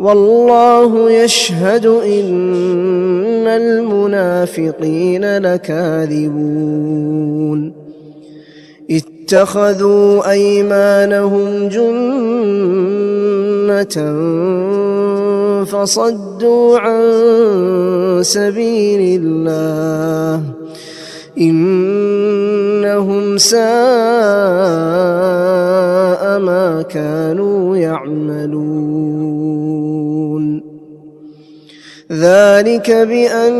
والله يشهد إن المنافقين لكاذبون. اتخذوا أيمانهم جنة فصدوا عن سبيل الله. ساء ما كانوا يعملون. ذلك بأنهم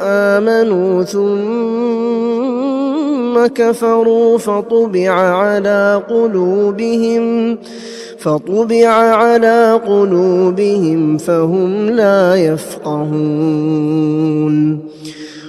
آمنوا ثم كفروا فطبع على قلوبهم فطبع على قلوبهم فهم لا يفقهون.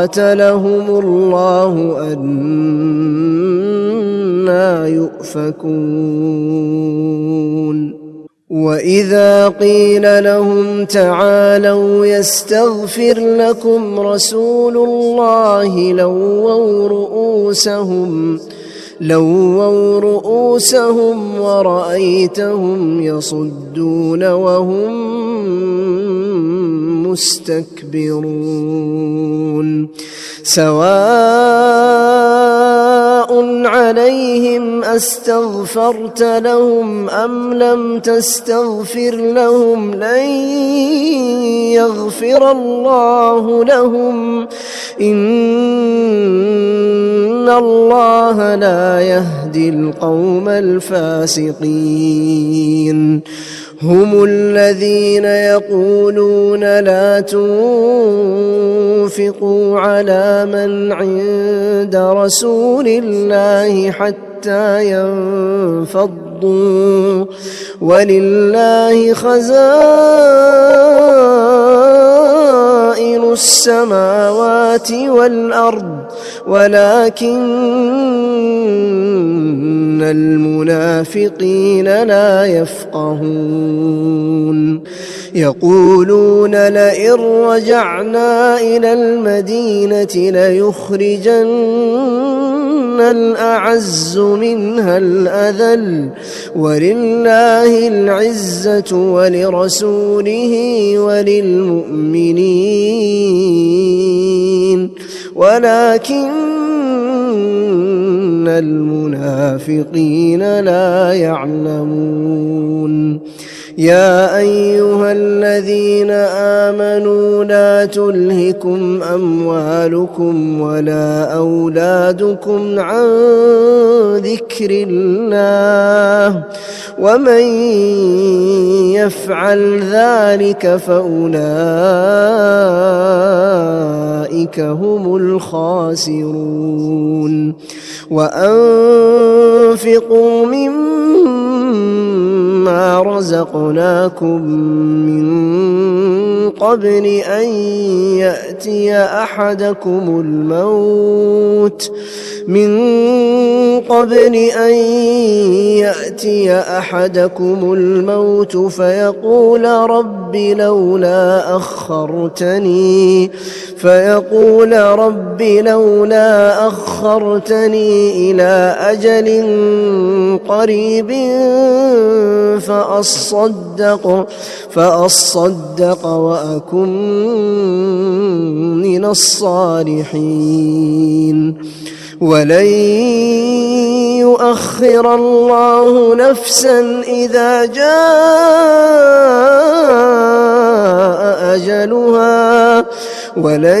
قاتلهم الله أنا يؤفكون. وإذا قيل لهم تعالوا يستغفر لكم رسول الله لووا رؤوسهم لووا رؤوسهم ورأيتهم يصدون وهم مستكبرون سواء عليهم أستغفرت لهم أم لم تستغفر لهم لن يغفر الله لهم. إن الله لا يهدي القوم الفاسقين هم الذين يقولون لا تنفقوا على من عند رسول الله حتى ينفضوا ولله خزائن السماوات والأرض ولكن المنافقين لا يفقهون. يقولون لئن رجعنا إلى المدينة ليخرجن الأعز منها الأذل ولله العزة ولرسوله وللمؤمنين. ولكن المنافقين لا يعلمون. يا أيها الذين آمنوا لا تلهكم أموالكم ولا أولادكم عن ذكر الله. ومن يفعل ذلك فأولئك هم الخاسرون. وأنفقوا مما رزقناكم من قبل ان ياتي احدكم الموت من قبل ان ياتي احدكم الموت فيقول رب لولا اخرتني فيقول رب لولا اخرتني إلى أجل قريب فأصدق فأصدق وأكن من الصالحين. ولن يؤخر الله نفسا إذا جاء أجلها. ولن